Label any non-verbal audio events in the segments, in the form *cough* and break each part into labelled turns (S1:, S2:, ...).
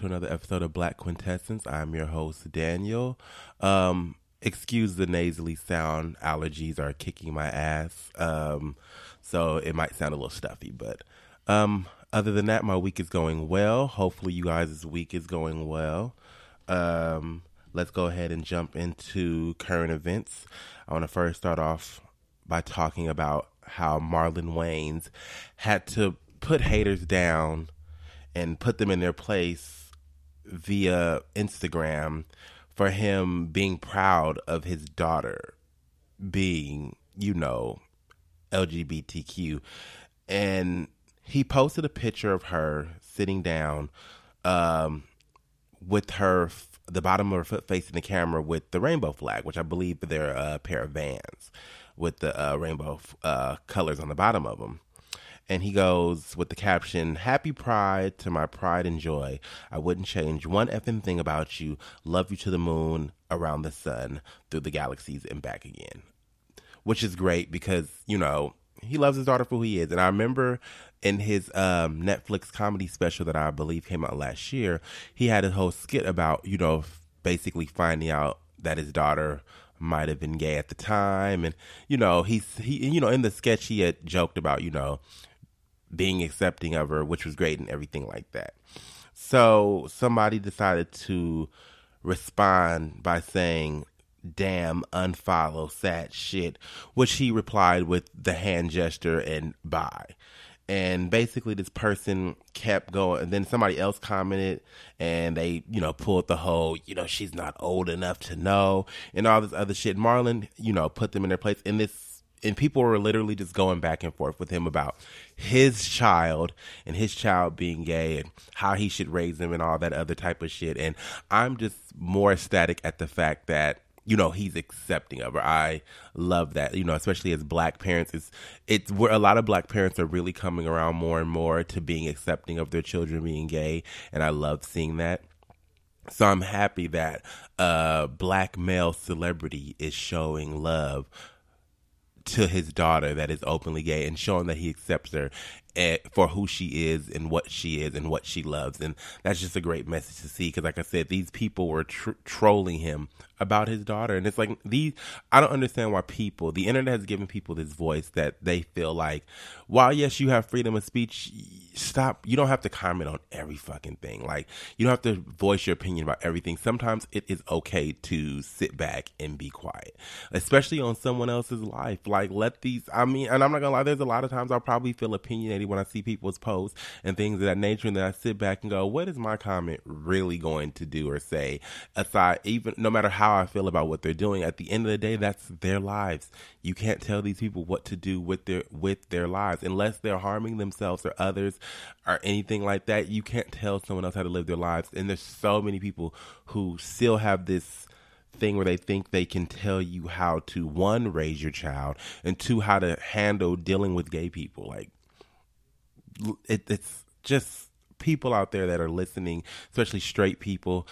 S1: to another episode of Black Quintessence. I'm your host Daniel. Um, excuse the nasally sound; allergies are kicking my ass, um, so it might sound a little stuffy. But um, other than that, my week is going well. Hopefully, you guys' week is going well. Um, let's go ahead and jump into current events. I want to first start off by talking about how Marlon Wayans had to put haters down and put them in their place via Instagram for him being proud of his daughter being, you know, LGBTQ. And he posted a picture of her sitting down um, with her, the bottom of her foot facing the camera with the rainbow flag, which I believe they're a pair of vans with the uh, rainbow uh, colors on the bottom of them and he goes with the caption happy pride to my pride and joy. I wouldn't change one effing thing about you. Love you to the moon around the sun through the galaxies and back again. Which is great because you know he loves his daughter for who he is. And i remember in his um, netflix comedy special that i believe came out last year he had a whole skit about you know basically finding out that his daughter might have been gay at the time. And you know he's he you know in the sketch he had joked about you know being accepting of her, which was great and everything like that. So somebody decided to respond by saying, damn, unfollow, sad shit, which he replied with the hand gesture and bye. And basically, this person kept going. And then somebody else commented, and they, you know, pulled the whole, you know, she's not old enough to know, and all this other shit. Marlon, you know, put them in their place. And this and people were literally just going back and forth with him about his child and his child being gay and how he should raise them and all that other type of shit. And I'm just more ecstatic at the fact that you know he's accepting of her. I love that. You know, especially as black parents, it's it's where a lot of black parents are really coming around more and more to being accepting of their children being gay, and I love seeing that. So I'm happy that a black male celebrity is showing love to his daughter that is openly gay and showing that he accepts her eh, for who she is and what she is and what she loves. And that's just a great message to see because, like I said, these people were tr- trolling him about his daughter. And it's like, these, I don't understand why people, the internet has given people this voice that they feel like, while yes, you have freedom of speech, stop. You don't have to comment on every fucking thing. Like, you don't have to voice your opinion about everything. Sometimes it is okay to sit back and be quiet, especially on someone else's life. Like, let these, I mean, and I'm not gonna lie, there's a lot of times I'll probably feel opinionated when I see people's posts and things of that nature. And then I sit back and go, what is my comment really going to do or say? Aside, even no matter how I feel about what they're doing, at the end of the day, that's their lives. You can't tell these people what to do with their with their lives unless they're harming themselves or others or anything like that. You can't tell someone else how to live their lives. And there's so many people who still have this thing where they think they can tell you how to one raise your child and two how to handle dealing with gay people like it, it's just people out there that are listening, especially straight people.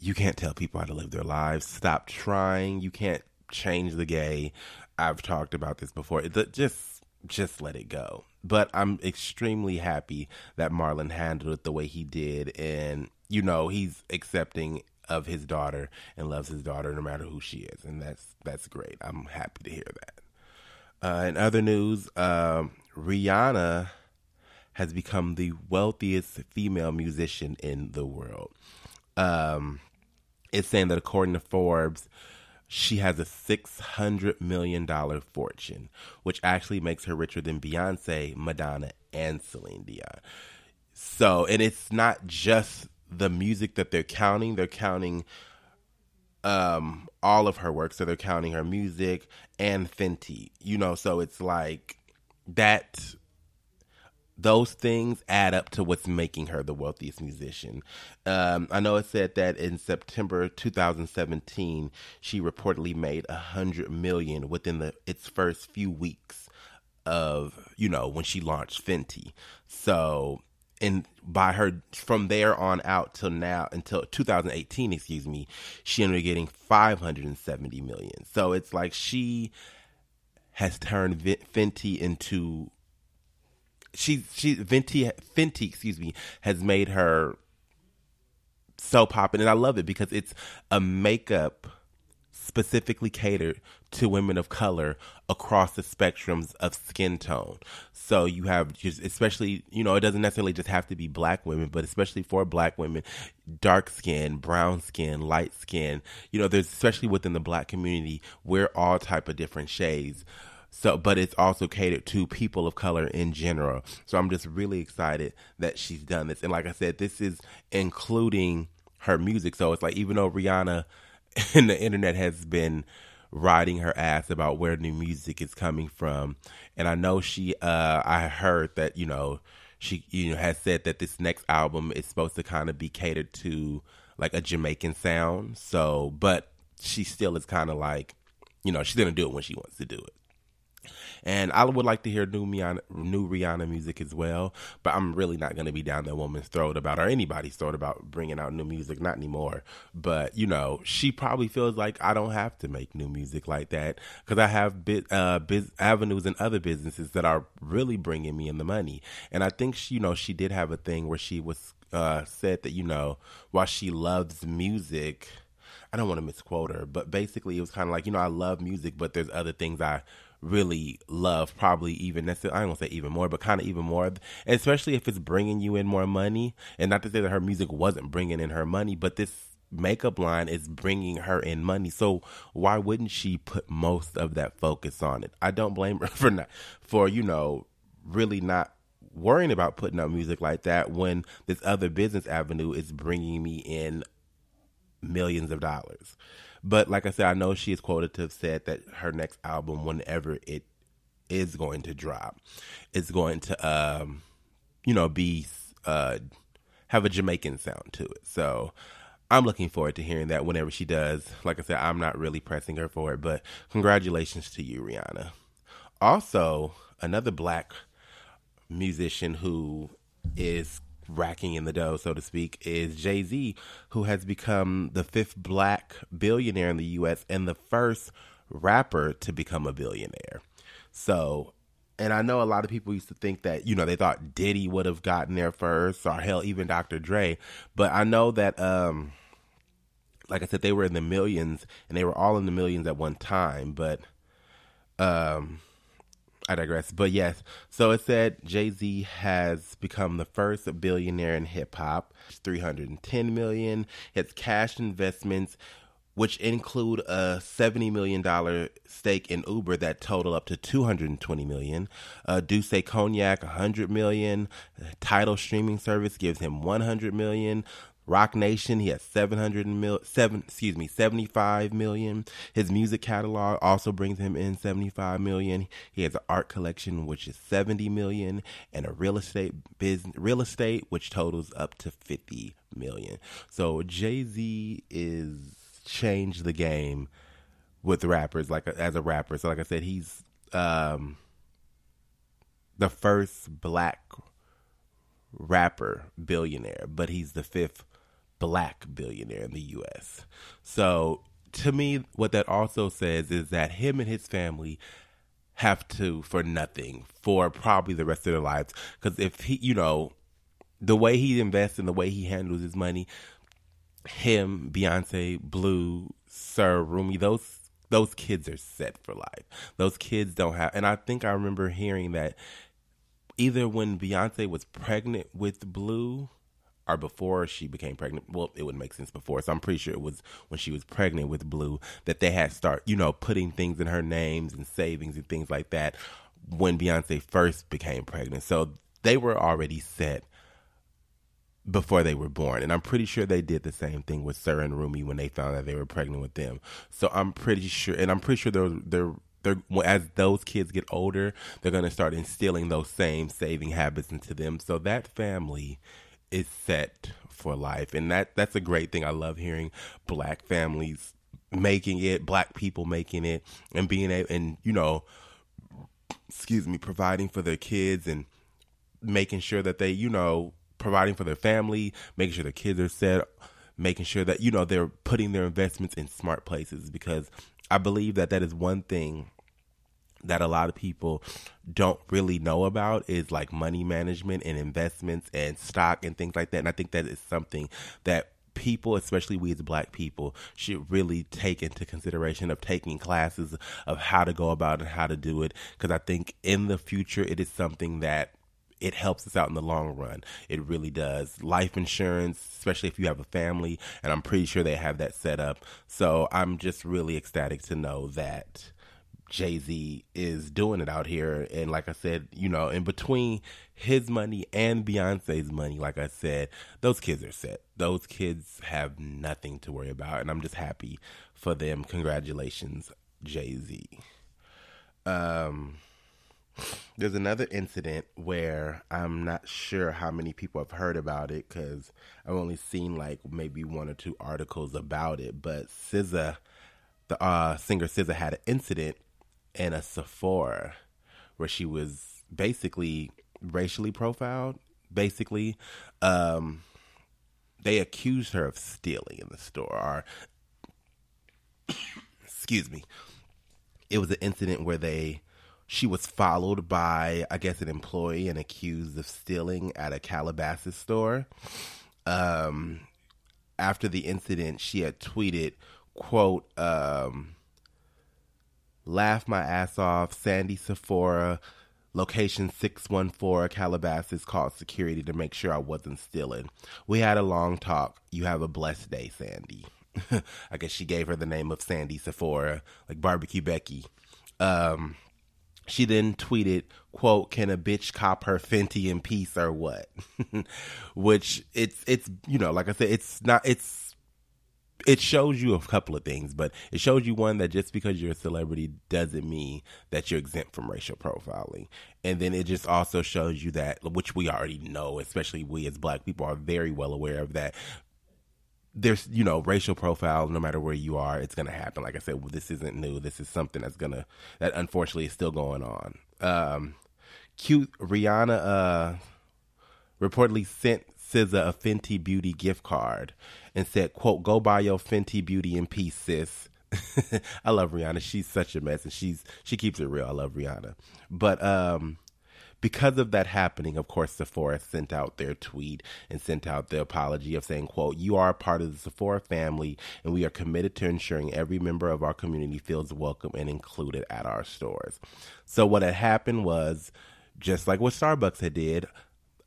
S1: You can't tell people how to live their lives. Stop trying. You can't change the gay. I've talked about this before. Just just let it go. But I'm extremely happy that Marlon handled it the way he did, and you know he's accepting of his daughter and loves his daughter no matter who she is, and that's that's great. I'm happy to hear that. Uh, in other news, um, Rihanna has become the wealthiest female musician in the world. Um, it's saying that according to Forbes, she has a $600 million fortune, which actually makes her richer than Beyonce, Madonna, and Celine Dion. So, and it's not just the music that they're counting, they're counting um all of her work. So they're counting her music and Fenty you know? So it's like that those things add up to what's making her the wealthiest musician. Um, I know it said that in September 2017, she reportedly made a hundred million within the its first few weeks of you know when she launched Fenty. So and by her from there on out till now until 2018 excuse me she ended up getting 570 million so it's like she has turned fenty into she she Fenty Fenty excuse me has made her so popping, and I love it because it's a makeup specifically catered to women of color across the spectrums of skin tone. So you have just, especially, you know, it doesn't necessarily just have to be black women, but especially for black women, dark skin, brown skin, light skin, you know, there's especially within the black community, we're all type of different shades. So, but it's also catered to people of color in general. So I'm just really excited that she's done this. And like I said, this is including her music. So it's like, even though Rihanna *laughs* and the internet has been riding her ass about where new music is coming from. And I know she, uh, I heard that, you know, she, you know, has said that this next album is supposed to kind of be catered to like a Jamaican sound. So, but she still is kind of like, you know, she's to do it when she wants to do it. And I would like to hear new Rihanna, new Rihanna music as well, but I'm really not going to be down that woman's throat about, or anybody's throat about bringing out new music, not anymore. But, you know, she probably feels like I don't have to make new music like that because I have bit, uh, biz, avenues and other businesses that are really bringing me in the money. And I think, she, you know, she did have a thing where she was, uh, said that, you know, while she loves music, I don't want to misquote her, but basically it was kind of like, you know, I love music, but there's other things I really love probably even necessarily I don't want to say even more, but kind of even more, especially if it's bringing you in more money. And not to say that her music wasn't bringing in her money, but this makeup line is bringing her in money. So why wouldn't she put most of that focus on it? I don't blame her *laughs* for not for you know really not worrying about putting out music like that when this other business avenue is bringing me in millions of dollars. But like I said, I know she is quoted to have said that her next album, whenever it is going to drop, is going to, um, you know, be uh, have a Jamaican sound to it. So I'm looking forward to hearing that whenever she does. Like I said, I'm not really pressing her for it, but congratulations to you, Rihanna. Also, another black musician who is racking in the dough, so to speak, is Jay Z, who has become the fifth black billionaire in the U.S. and the first rapper to become a billionaire. So, and I know a lot of people used to think that, you know, they thought Diddy would have gotten there first, or hell, even Dr. Dre. But I know that, um, like I said, they were in the millions, and they were all in the millions at one time. But, um, I digress. But yes, so it said Jay Z has become the first billionaire in hip hop. 310 million. His cash investments, which include a 70 million dollar stake in Uber that total up to 220 million. Uh, D'ussé Cognac 100 million. Tidal streaming service gives him 100 million. Roc Nation, he has 700 mil, seven, excuse me, 75 million. His music catalog also brings him in 75 million. He has an art collection, which is 70 million, and a real estate business, real estate, which totals up to 50 million. So Jay Z is changed the game with rappers, like as a rapper. So, like I said, he's um, the first black rapper billionaire, but he's the fifth black billionaire in the US. So to me, what that also says is that him and his family have to for nothing for probably the rest of their lives. Because if he, you know, the way he invests and the way he handles his money, him, Beyonce, Blue, Sir, Rumi, those those kids are set for life. Those kids don't have, and I think I remember hearing that either when Beyonce was pregnant with Blue or before she became pregnant. Well, it would make sense before. So I'm pretty sure it was when she was pregnant with Blue that they had start, you know, putting things in her names and savings and things like that when Beyonce first became pregnant. So they were already set before they were born. And I'm pretty sure they did the same thing with Sir and Rumi when they found that they were pregnant with them. So I'm pretty sure, and I'm pretty sure they're, they're, they're, as those kids get older, they're going to start instilling those same saving habits into them. So that family is set for life, and that that's a great thing. I love hearing black families making it, black people making it, and being able, and you know, excuse me, providing for their kids and making sure that they, you know, providing for their family, making sure their kids are set, making sure that you know they're putting their investments in smart places because I believe that that is one thing that a lot of people don't really know about is like money management and investments and stock and things like that. And I think that is something that people, especially we as black people, should really take into consideration of taking classes of how to go about and how to do it. Because I think in the future, it is something that it helps us out in the long run. It really does. Life insurance, especially if you have a family, and I'm pretty sure they have that set up. So I'm just really ecstatic to know that Jay Z is doing it out here. And like I said, you know, in between his money and Beyonce's money, like I said, those kids are set. Those kids have nothing to worry about. And I'm just happy for them. Congratulations, Jay Z. Um, there's another incident where I'm not sure how many people have heard about it because I've only seen like maybe one or two articles about it. But SZA, the uh, singer SZA, had an incident in a Sephora where she was basically racially profiled. Basically, um, they accused her of stealing in the store. Or, *coughs* excuse me, it was an incident where they she was followed by I guess an employee and accused of stealing at a Calabasas store. Um, after the incident, she had tweeted, "quote." Um, Laugh My Ass Off, Sandy Sephora, location 614 Calabasas called security to make sure I wasn't stealing. We had a long talk. You have a blessed day, Sandy. *laughs* I guess she gave her the name of Sandy Sephora, like Barbecue Becky. Um, she then tweeted, quote, can a bitch cop her Fenty in peace or what? *laughs* Which it's, it's, you know, like I said, it's not, it's, it shows you a couple of things, but it shows you one that just because you're a celebrity doesn't mean that you're exempt from racial profiling. And then it just also shows you that, which we already know, especially we as black people are very well aware of that. There's, you know, racial profile, no matter where you are, it's going to happen. Like I said, this isn't new. This is something that's going to, that unfortunately is still going on. Um, cute Rihanna, uh, reportedly sent SZA a Fenty Beauty gift card and said, quote, go buy your Fenty Beauty in peace, sis. *laughs* I love Rihanna. She's such a mess and she's she keeps it real. I love Rihanna. But um because of that happening, of course, Sephora sent out their tweet and sent out the apology of saying, quote, you are a part of the Sephora family and we are committed to ensuring every member of our community feels welcome and included at our stores. So what had happened was just like what Starbucks had did,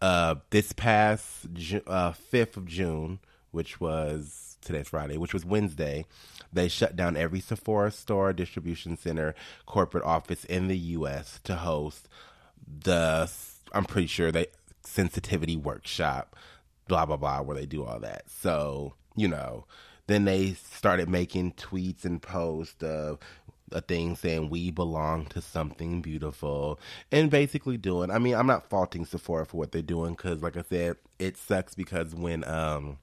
S1: uh, this past uh, 5th of June, which was today's Friday, which was Wednesday, they shut down every Sephora store, distribution center, corporate office in the U.S. to host the, I'm pretty sure they, sensitivity workshop, blah, blah, blah, where they do all that. So, you know, then they started making tweets and posts of a thing saying we belong to something beautiful and basically doing i mean i'm not faulting sephora for what they're doing because like i said it sucks because when um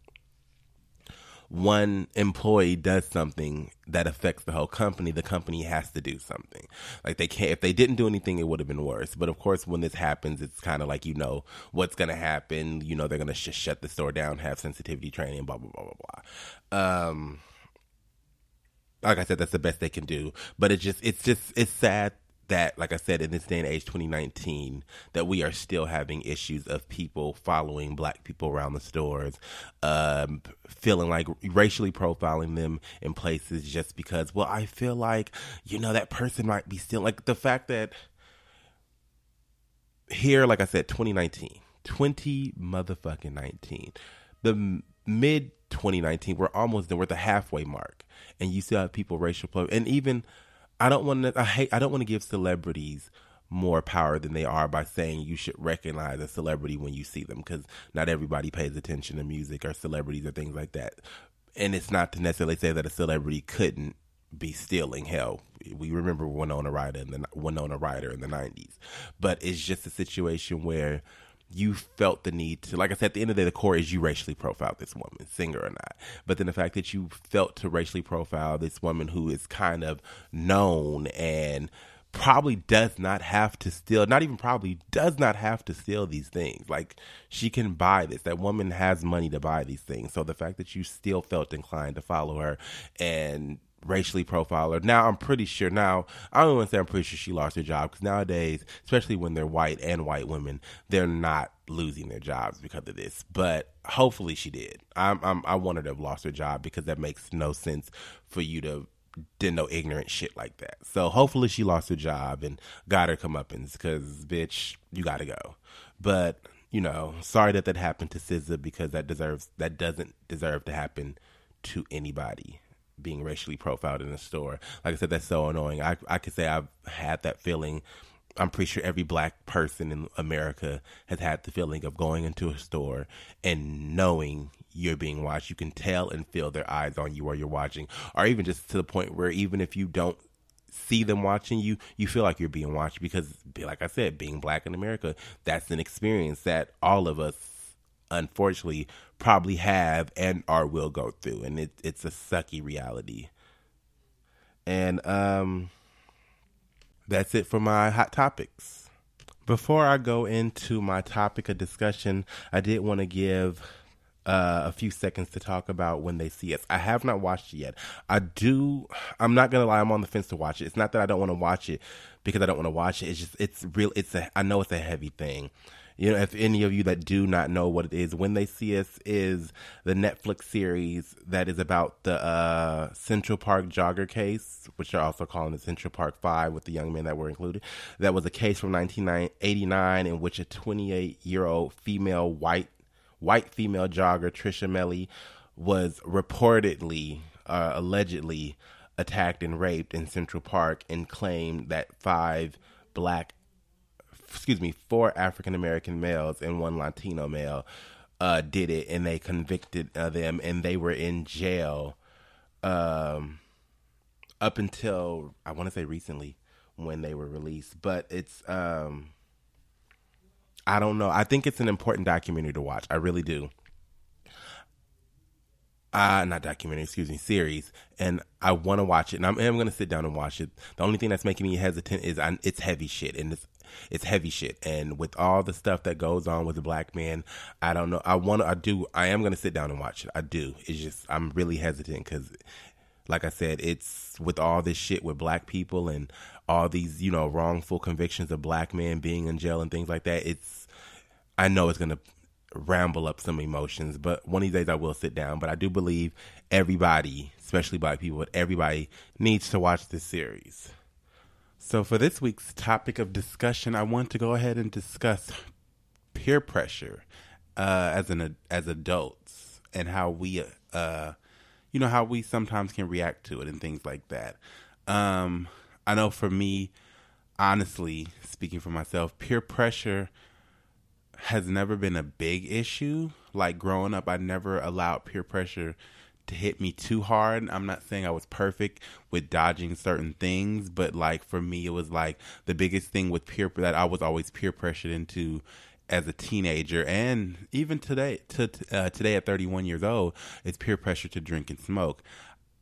S1: one employee does something that affects the whole company, the company has to do something. Like they can't, if they didn't do anything, it would have been worse. But of course, when this happens, it's kind of like, you know, what's going to happen. You know, they're going to sh- shut the store down, have sensitivity training, blah, blah, blah, blah, blah. Um, like I said, that's the best they can do. But it's just, it's just, it's sad that, like I said, in this day and age, 2019, that we are still having issues of people following black people around the stores, um, feeling like racially profiling them in places just because, well, I feel like, you know, that person might be still like the fact that here, like I said, 2019, 20 motherfucking 19, the mid 2019, we're almost there, we're at the halfway mark, and you still have people racial, and even I don't want to. I hate. I don't want to give celebrities more power than they are by saying you should recognize a celebrity when you see them because not everybody pays attention to music or celebrities or things like that. And it's not to necessarily say that a celebrity couldn't be stealing. Hell, we remember Winona Ryder in the Winona Ryder in the '90s, but it's just a situation where you felt the need to, like I said, at the end of the day, the core is you racially profile this woman, singer or not. But then the fact that you felt to racially profile this woman who is kind of known and probably does not have to steal, not even probably does not have to steal these things. Like she can buy this. That woman has money to buy these things. So the fact that you still felt inclined to follow her and racially profiled her. Now I'm pretty sure. Now I don't want to say I'm pretty sure she lost her job because nowadays, especially when they're white and white women, they're not losing their jobs because of this. But hopefully she did. I'm, I'm I wanted to have lost her job because that makes no sense for you to did no ignorant shit like that. So hopefully she lost her job and got her comeuppance because bitch, you got to go. But you know, sorry that that happened to SZA because that deserves that doesn't deserve to happen to anybody being racially profiled in a store. Like I said, that's so annoying. I I could say I've had that feeling. I'm pretty sure every black person in America has had the feeling of going into a store and knowing you're being watched. You can tell and feel their eyes on you while you're watching, or even just to the point where even if you don't see them watching you, you feel like you're being watched because, like I said, being black in America, that's an experience that all of us unfortunately probably have and or will go through and it, it's a sucky reality and um that's it for my hot topics before i go into my topic of discussion i did want to give uh, a few seconds to talk about when they see us. I have not watched it yet. I do. I'm not gonna lie. I'm on the fence to watch it. It's not that I don't want to watch it because I don't want to watch it. It's just it's real. It's a. I know it's a heavy thing you know, if any of you that do not know what it is, when they see us is the Netflix series that is about the uh, Central Park jogger case, which they're also calling the Central Park Five with the young men that were included. That was a case from 1989 in which a 28 year old female white white female jogger Trisha Meili was reportedly, uh, allegedly attacked and raped in Central Park, and claimed that five black excuse me, four African American males and one Latino male uh, did it, and they convicted uh, them, and they were in jail um, up until I want to say recently when they were released. But it's um, I don't know. I think it's an important documentary to watch. I really do uh not documentary excuse me series and i want to watch it and i'm, I'm going to sit down and watch it the only thing that's making me hesitant is I, it's heavy shit and it's it's heavy shit and with all the stuff that goes on with the black man i don't know i want to i do i am going to sit down and watch it i do it's just i'm really hesitant because like i said it's with all this shit with black people and all these you know wrongful convictions of black men being in jail and things like that it's i know it's going to ramble up some emotions. But one of these days I will sit down. But I do believe everybody, especially black people, but everybody needs to watch this series. So for this week's topic of discussion, I want to go ahead and discuss peer pressure uh, as an as adults and how we uh, you know how we sometimes can react to it and things like that. Um, I know for me, honestly speaking for myself, peer pressure has never been a big issue. Like growing up, I never allowed peer pressure hit me too hard. I'm not saying I was perfect with dodging certain things, but like for me, it was like the biggest thing with peer that I was always peer pressured into as a teenager, and even today, to uh, today at 31 years old, it's peer pressure to drink and smoke.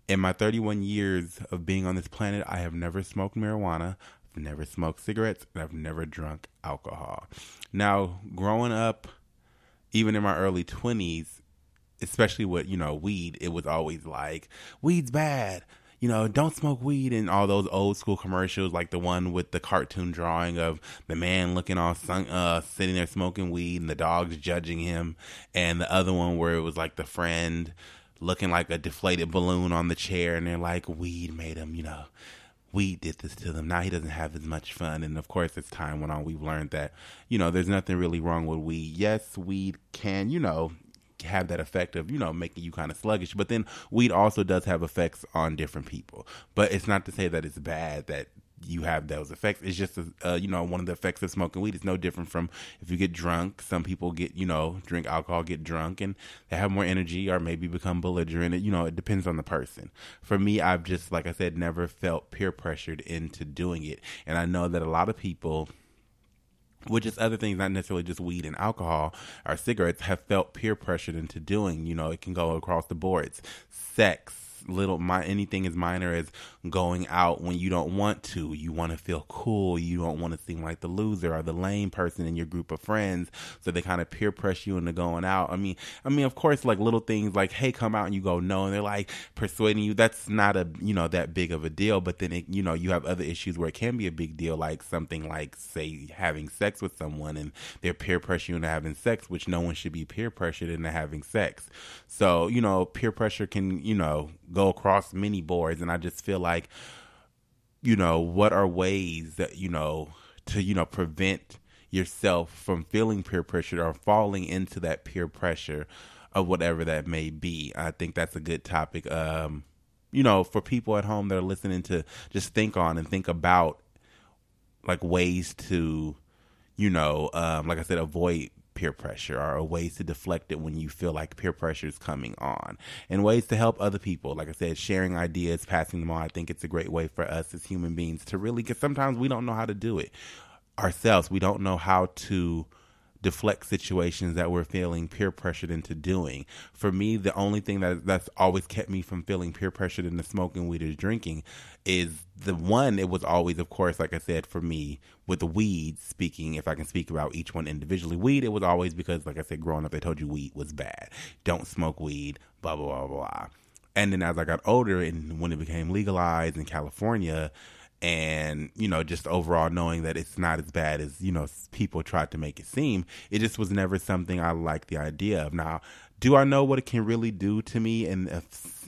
S1: In my 31 years of being on this planet, I have never smoked marijuana i've never smoked cigarettes, and I've never drunk alcohol. Now, growing up, even in my early 20s, especially with, you know, weed, it was always like, weed's bad. You know, don't smoke weed and all those old school commercials, like the one with the cartoon drawing of the man looking all sun, uh, sitting there smoking weed and the dogs judging him, and the other one where it was like the friend looking like a deflated balloon on the chair, and they're like, weed made him, you know, weed did this to them. Now he doesn't have as much fun. And of course, as time went on, we've learned that, you know, there's nothing really wrong with weed. Yes, weed can, you know, have that effect of, you know, making you kind of sluggish. But then weed also does have effects on different people. But it's not to say that it's bad that you have those effects. It's just, uh, you know, one of the effects of smoking weed is no different from if you get drunk. Some people get, you know, drink alcohol, get drunk, and they have more energy or maybe become belligerent. You know, it depends on the person. For me, I've just, like I said, never felt peer pressured into doing it. And I know that a lot of people which is other things, not necessarily just weed and alcohol or cigarettes, have felt peer pressured into doing. You know, it can go across the boards. Sex, little my anything as minor as going out when you don't want to. You want to feel cool. You don't want to seem like the loser or the lame person in your group of friends. So they kind of peer pressure you into going out. I mean, I mean, of course, like little things like, "Hey, come out," and you go no, and they're like persuading you. That's not a you know that big of a deal. But then it, you know you have other issues where it can be a big deal, like something like say having sex with someone and they're peer pressuring you into having sex, which no one should be peer pressured into having sex. So you know, peer pressure can you know go across many boards, and I just feel like you know what are ways that you know to you know prevent yourself from feeling peer pressure or falling into that peer pressure of whatever that may be. I think that's a good topic. Um, you know, for people at home that are listening to just think on and think about like ways to, you know, um, like I said, avoid peer pressure or ways to deflect it when you feel like peer pressure is coming on and ways to help other people. Like i said sharing ideas passing them on. I think it's a great way for us as human beings to really because sometimes we don't know how to do it ourselves. We don't know how to deflect situations that we're feeling peer pressured into doing. For me, the only thing that that's always kept me from feeling peer pressured into smoking weed or drinking is the one. It was always, of course, like I said, for me with the weed. Speaking, if I can speak about each one individually, weed. It was always because, like I said, growing up, they told you weed was bad. Don't smoke weed. Blah blah blah blah. And then as I got older, and when it became legalized in California and you know just overall knowing that it's not as bad as you know people tried to make it seem it just was never something i liked the idea of. Now do i know what it can really do to me in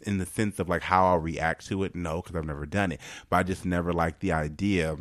S1: in the sense of like how i'll react to it? No because i've never done it. But i just never liked the idea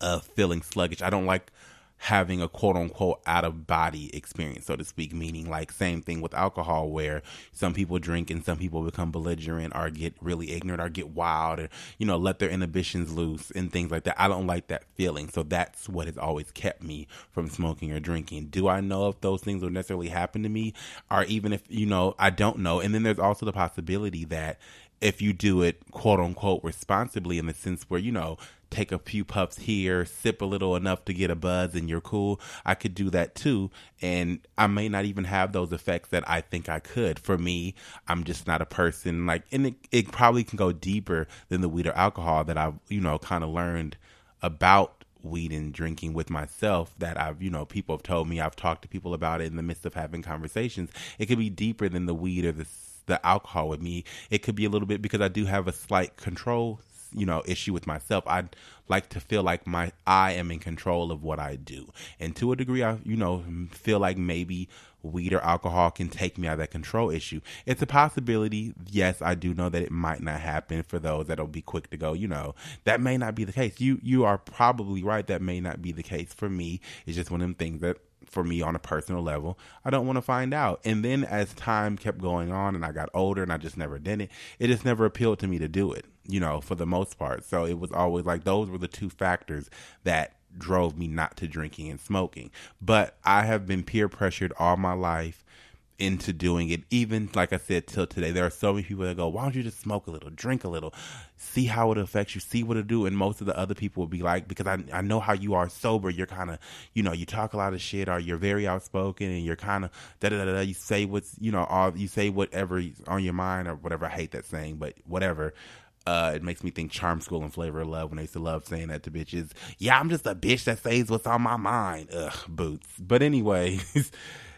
S1: of feeling sluggish. I don't like having a quote unquote out of body experience, so to speak, meaning like same thing with alcohol where some people drink and some people become belligerent or get really ignorant or get wild or, you know, let their inhibitions loose and things like that. I don't like that feeling. So that's what has always kept me from smoking or drinking. Do I know if those things will necessarily happen to me? Or even if, you know, I don't know. And then there's also the possibility that if you do it quote unquote responsibly in the sense where, you know, take a few puffs here, sip a little enough to get a buzz, and you're cool. I could do that too. And I may not even have those effects that I think I could. For me, I'm just not a person like, and it, it probably can go deeper than the weed or alcohol that I've, you know, kind of learned about weed and drinking with myself that I've, you know, people have told me, I've talked to people about it in the midst of having conversations. It could be deeper than the weed or the the alcohol with me. It could be a little bit because I do have a slight control you know issue with myself. I like to feel like my i am in control of what i do. And to a degree i you know feel like maybe weed or alcohol can take me out of that control issue. It's a possibility. Yes i do know that it might not happen for those that'll be quick to go you know. That may not be the case. You you are probably right. That may not be the case for me. It's just one of them things that for me on a personal level. I don't want to find out. And then as time kept going on and I got older and I just never did it, it just never appealed to me to do it, you know, for the most part. So it was always like those were the two factors that drove me not to drinking and smoking. But I have been peer pressured all my life into doing it. Even like I said till today, there are so many people that go, "Why don't you just smoke a little, drink a little, see how it affects you, see what it do?" And most of the other people would be like, "Because I I know how you are sober. You're kind of you know you talk a lot of shit, or you're very outspoken, and you're kind of da da da da. You say what's you know all you say whatever on your mind or whatever. I hate that saying, but whatever." Uh, it makes me think Charm School and Flavor of Love when they used to love saying that to bitches. Yeah, I'm just a bitch that says what's on my mind. Ugh, boots. But anyways, *laughs*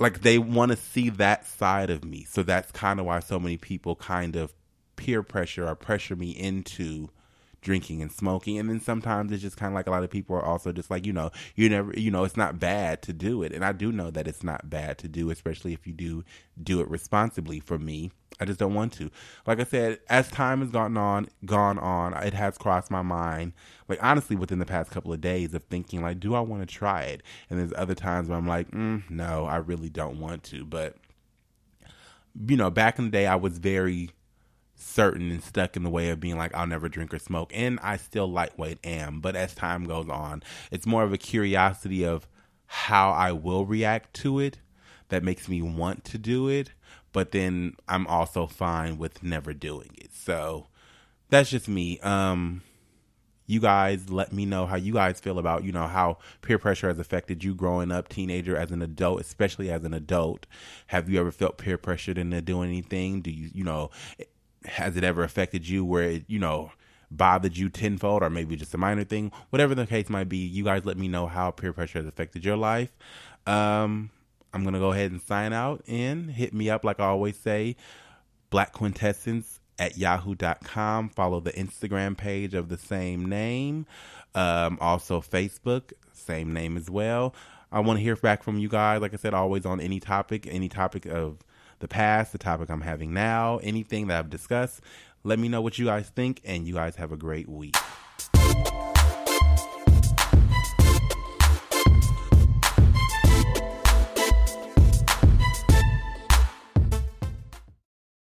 S1: like they want to see that side of me. So that's kind of why so many people kind of peer pressure or pressure me into drinking and smoking. And then sometimes it's just kind of like a lot of people are also just like, you know, you never, you know, it's not bad to do it. And I do know that it's not bad to do, especially if you do do it responsibly for me. I just don't want to. Like I said, as time has gone on, gone on, it has crossed my mind. Like honestly, within the past couple of days of thinking, like, do I want to try it? And there's other times where I'm like, mm, no, I really don't want to. But you know, back in the day, I was very certain and stuck in the way of being like I'll never drink or smoke and I still lightweight am but as time goes on it's more of a curiosity of how I will react to it that makes me want to do it but then I'm also fine with never doing it. So that's just me. Um you guys let me know how you guys feel about you know how peer pressure has affected you growing up teenager as an adult especially as an adult. Have you ever felt peer pressured into doing anything? Do you you know has it ever affected you where it, you know, bothered you tenfold or maybe just a minor thing? Whatever the case might be, you guys let me know how peer pressure has affected your life. Um, I'm going to go ahead and sign out and hit me up, like I always say, Black Quintessence at yahoo.com. Follow the Instagram page of the same name. Um, also, Facebook, same name as well. I want to hear back from you guys. Like I said, always on any topic, any topic of the past, the topic I'm having now, anything that I've discussed. Let me know what you guys think, and you guys have a great week.